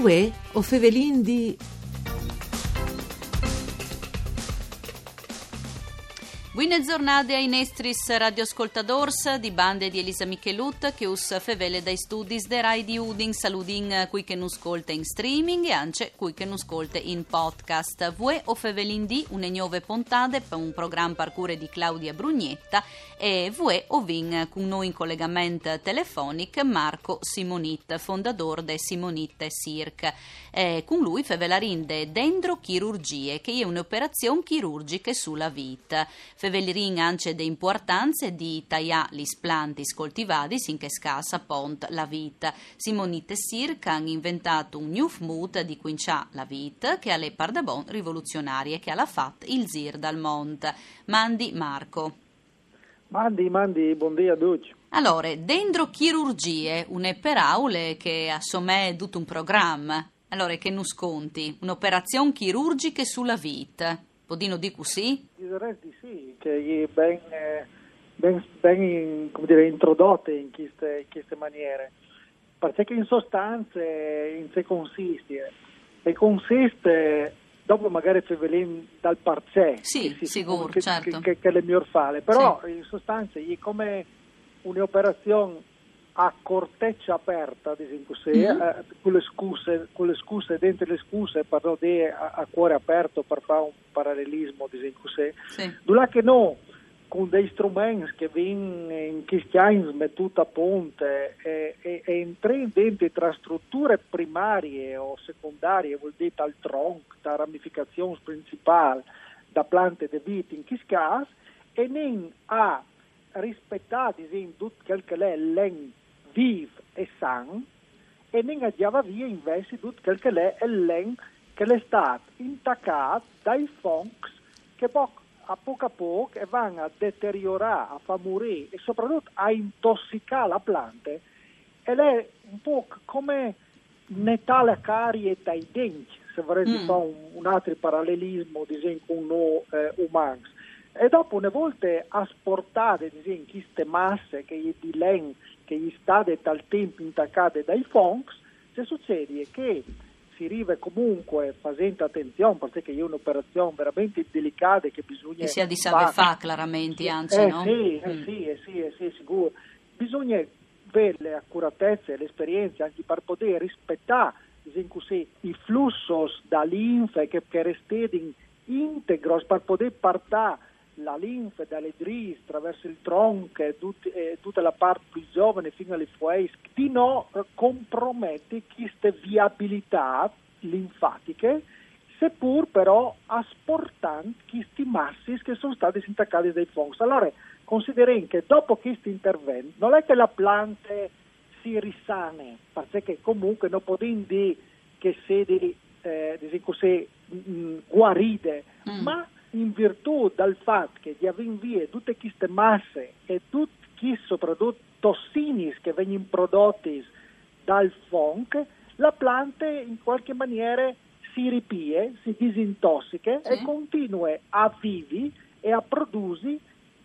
Uè, o fevelin di... Buone giornate ai nostris radioascoltadors di bande di Elisa Michelut che us fevele dai studi de Rai di Udin saludin qui che non ascolta in streaming e anche qui che non ascolta in podcast. Vue o fevelin di une nuove puntate per un programma parcure di Claudia Brugnetta e vue o vin con noi in collegamento telefonico Marco Simonit, fondatore de Simonit Circ. E con lui fevelarin de dendrochirurgie che è un'operazione chirurgica sulla vita Fevelirin anche de importanze di taia gli splanti coltivadis in che scassa pont la vita. Simonite Circa hanno inventato un new mood di quincià la vita che ha le pardabon rivoluzionarie che ha fatto il zir dal monte. Mandi Marco. Mandi, mandi, buongiorno a tutti. Allora, dentro chirurgie, une peraule che assomè tutto un programma. Allora, che non sconti? Un'operazione chirurgica sulla vita. Podino di così? Direi di sì, che è ben, ben, ben come dire, introdotte in queste, in queste maniere. Perché in sostanza in sé consiste? E consiste, dopo magari fevelin dal parcè, sì, che, sicuro, che, certo. che, che, che le miglior fare, però Sì. in sostanza è come un'operazione a corteccia aperta, diciamo così, Mhm. eh, con, le scuse, con le scuse dentro le scuse, per non dire a, a cuore aperto, per fare un parallelismo, diciamo così. Sì. Dula che no, con dei strumenti che vengono in cristiani mettuti a ponte e, e, e entrano dentro tra strutture primarie o secondarie, vuol dire dal tronco, da ramificazione principale, da piante di vita in questo caso, e non a rispettare diciamo, tutto quel che è l'en vivo e san, e non andiava via invece tutto quel che è l'en che è stato intaccato dai fonks che a poco a poco vanno a deteriorare, a far morire e soprattutto a intossicare la pianta ed è un po' come netale carie dai denti, se vorresti Mm. fare un, un altro parallelismo diciamo, con noi eh, umani. E dopo una volta asportate diciamo, queste masse che gli di len, che gli state dal tempo intaccate dai fonks, se succede che si arriva comunque facendo attenzione perché è un'operazione veramente delicata che bisogna Che sia di fare. fa, chiaramente, anzi, eh, no? Sì, eh, Mm. sì, eh, sì, eh, sì, sicuro. Bisogna avere le accuratezze e l'esperienza anche per poter rispettare diciamo così, i flussi da linfa che, che restano integros per poter partire la linfa dalle dris attraverso il tronco e tut- e tutta la parte più giovane fino alle fueis, di no eh, compromette queste viabilità linfatiche seppur però asportando questi massi che sono stati intaccati dai funghi. Allora, considerando che dopo questo intervento non è che la pianta si risane, perché comunque non possiamo dire che si eh, diciamo guarite, Mm. ma in virtù del fatto che di avere via tutte queste masse e tutti questi soprattutto tossini che vengono prodotti dal funk, la pianta in qualche maniera si ripie, si disintossica Sì. e continua a vivi e a produrre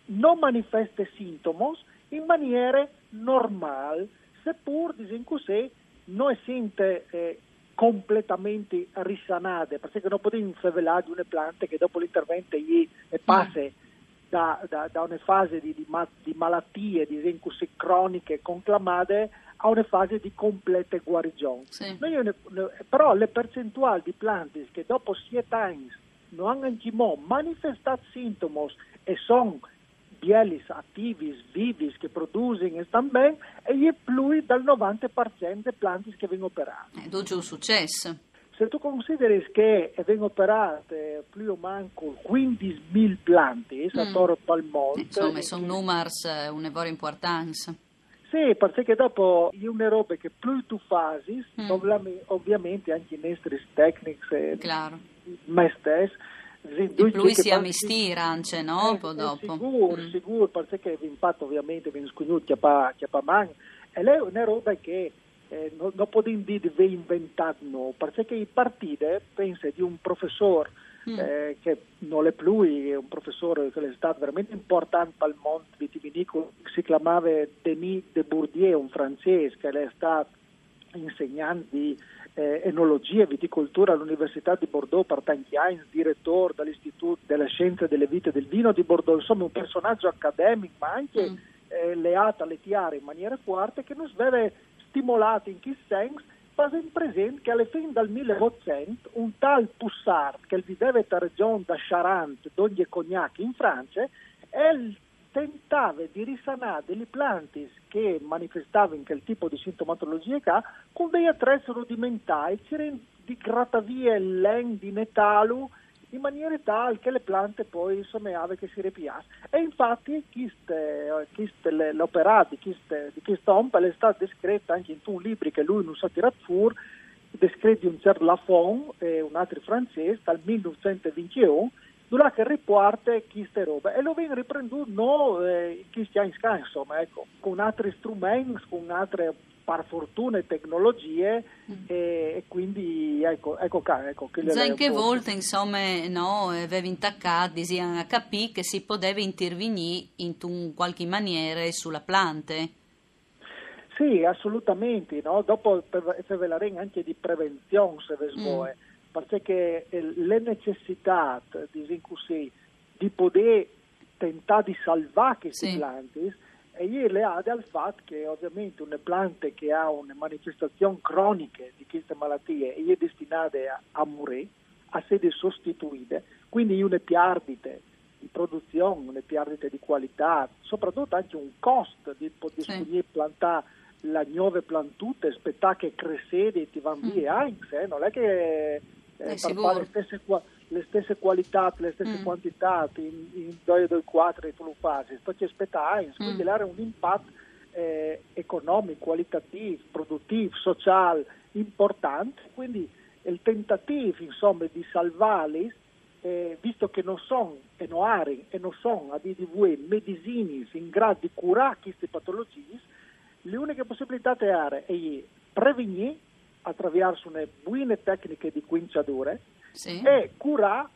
non manifeste sintomi in maniera normale, seppur, diciamo così, non essendo eh, completamente risanate, perché non possiamo infavelare di una pianta che dopo l'intervento gli passa da, da- da una fase di, di ma- di malattie, diciamo così, croniche conclamate a una fase di completa guarigione. Sì. Noi però le percentuali di piante che dopo 7 anni non hanno manifestato sintomi e sono bielis attivis, vivis, che producono e stanno bene, e è più dal 90% delle piante che vengono operate. Eh, dopo un successo. Se tu consideri che vengono operate più o meno 15.000 piante Mm. a Toro Palmonte, Insomma, sono numeri eh, un'evora importanza. Sì, perché dopo è una roba che più tu fai, Mm. ovvi- ovviamente anche i nostri tecnici, Claro. me stesso, lui si ammestira anche, no? Eh, Poi eh, dopo. Sicuro, Mm. sicuro, perché l'impatto ovviamente viene scognuto a pa, a man, e lei è una roba che eh, non, non possiamo dire di inventato, no, perché il partito pensa di un professore Mm. eh, che non è più, è un professore che è stato veramente importante per il mondo vitivinicolo, si chiamava Denis de Bourdieu, un francese che è stato insegnante di eh, enologia e viticoltura all'Università di Bordeaux anni, direttore dell'Istituto delle Scienze delle Vite e del Vino di Bordeaux, insomma un personaggio accademico ma anche mm. eh, leato alle tiare in maniera forte che non sveve stimolato in che senso in presente che alla fine del 1800 un tal Poussard che viveva in regione da Charente, d'Ogni Cognac in Francia, tentava di risanare delle piante che manifestavano quel tipo di sintomatologia ha con dei attrezzi rudimentali, di grattavia e len di metallo in maniera tale che le piante poi insomma che si ripiasse. E infatti queste, queste, l'opera di ompa è stata descritta anche in un libro che lui non sa tirare fuori, descritto di un certo Lafon e un altro francese dal 1921 dove che riporta queste robe. E lo viene riprenduto no, eh, chi sta in sca, insomma, ecco, con altri strumenti, con altre par fortune tecnologie mm. e, e, quindi ecco, ecco, ecco che anche volte insomma no, avevi intaccato si capire che si poteva intervenire in qualche maniera sulla planta sì assolutamente no? dopo per, per anche di prevenzione se ve mm perché le necessità così, di poter tentare di salvare questi sì. pianti e ieri le ha dal fatto che ovviamente una pianta che ha una manifestazione cronica di queste malattie è destinata a, morire, a essere sostituite, quindi una perdita di produzione, una perdita di qualità, soprattutto anche un costo di poter sì. plantare la nuova plantute, aspettare che crescere e ti vanno via, mm. eh, non è che eh, per fare le stesse, le stesse, qualità, le stesse mm. quantità in, in 2 2 4 tu lo fai, sto ci aspettare, mm. quindi dare un impatto eh, economico, qualitativo, produttivo, sociale importante, quindi il tentativo insomma di salvarli eh, visto che non sono e non hanno e non sono a DDV medicini in grado di curare queste patologie, le uniche possibilità è prevenire attraverso buone tecniche di quinciadure sì. e curare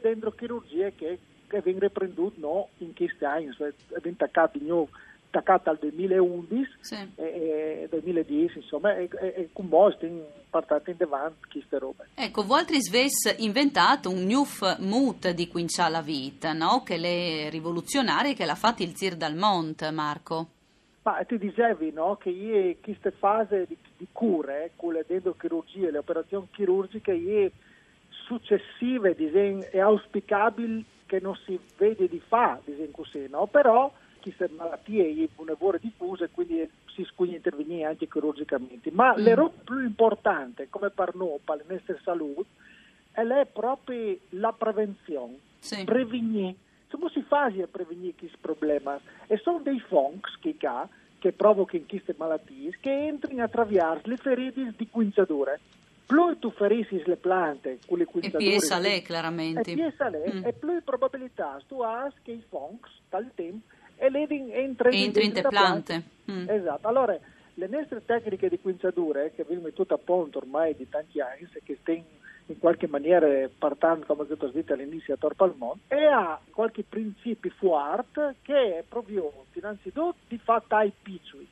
dentro chirurgie che, che vengono prendute no, in questi anni, cioè, è attaccato attaccata al 2011 sì. e, e 2010 insomma e, e, e con stiamo partendo in avanti queste robe ecco voi altri sves inventato un new mood di quincia la vita no? che è rivoluzionario che l'ha fatto il Zir dal Mont Marco ma ti dicevi no, che io, queste fasi di, di cure, con le endochirurgie, le operazioni chirurgiche, io, successive disegno, è auspicabile che non si vede di fa, così, no? però queste malattie sono diffuse quindi si scuglie intervenire anche chirurgicamente. Ma mm. l'errore più importante, come per noi, per la nostra salute, è proprio la prevenzione, sì. prevenire come si fa a prevenire questi problemi? E sono dei funks che, ha, che provocano queste malattie che entrano attraverso le ferite di quinciature. Più tu ferisci le piante con le quinciature... E più sale, chiaramente. E più sale, mm. e più probabilità tu hai che i funks, dal tempo, e le entrano in le piante. Mm. Esatto. Allora, le nostre tecniche di quinciature, che abbiamo tutto a punto ormai di tanti anni, che stanno in qualche maniera partendo, come ho detto all'inizio, a Torpalmont, e ha qualche principio fuart che è proprio, innanzitutto, di fare i piccoli,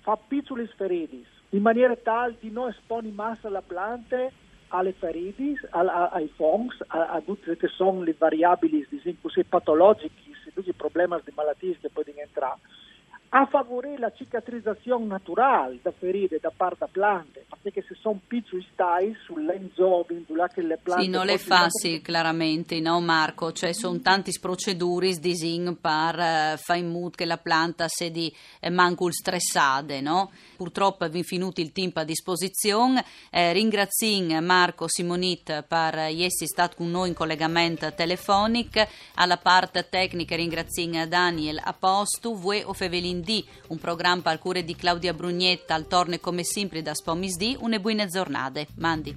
fa piccoli sferidis, in maniera tale di non esponi massa la planta alle feriti, ai fungs, a, tutte che sono le variabili, diciamo così, patologiche, tutti i problemi di malattie che possono entrare a favorire la cicatrizzazione naturale da ferite da parte da piante, perché se sono piccoli stai sull'enzobi, che le piante... Sì, non le fa, sì, chiaramente, no Marco? Cioè, sono tanti procedure disin per uh, fare in modo che la pianta sia di eh, mancul stressate, no? Purtroppo vi finito il tempo a disposizione. Eh, ringrazio Marco Simonit per essere stato con noi in collegamento telefonico. Alla parte tecnica ringrazio Daniel Apostu, voi o Fevelin D, un programma al cure di Claudia Brugnetta, al torne come sempre da Spomisdi, une buone giornate. Mandi.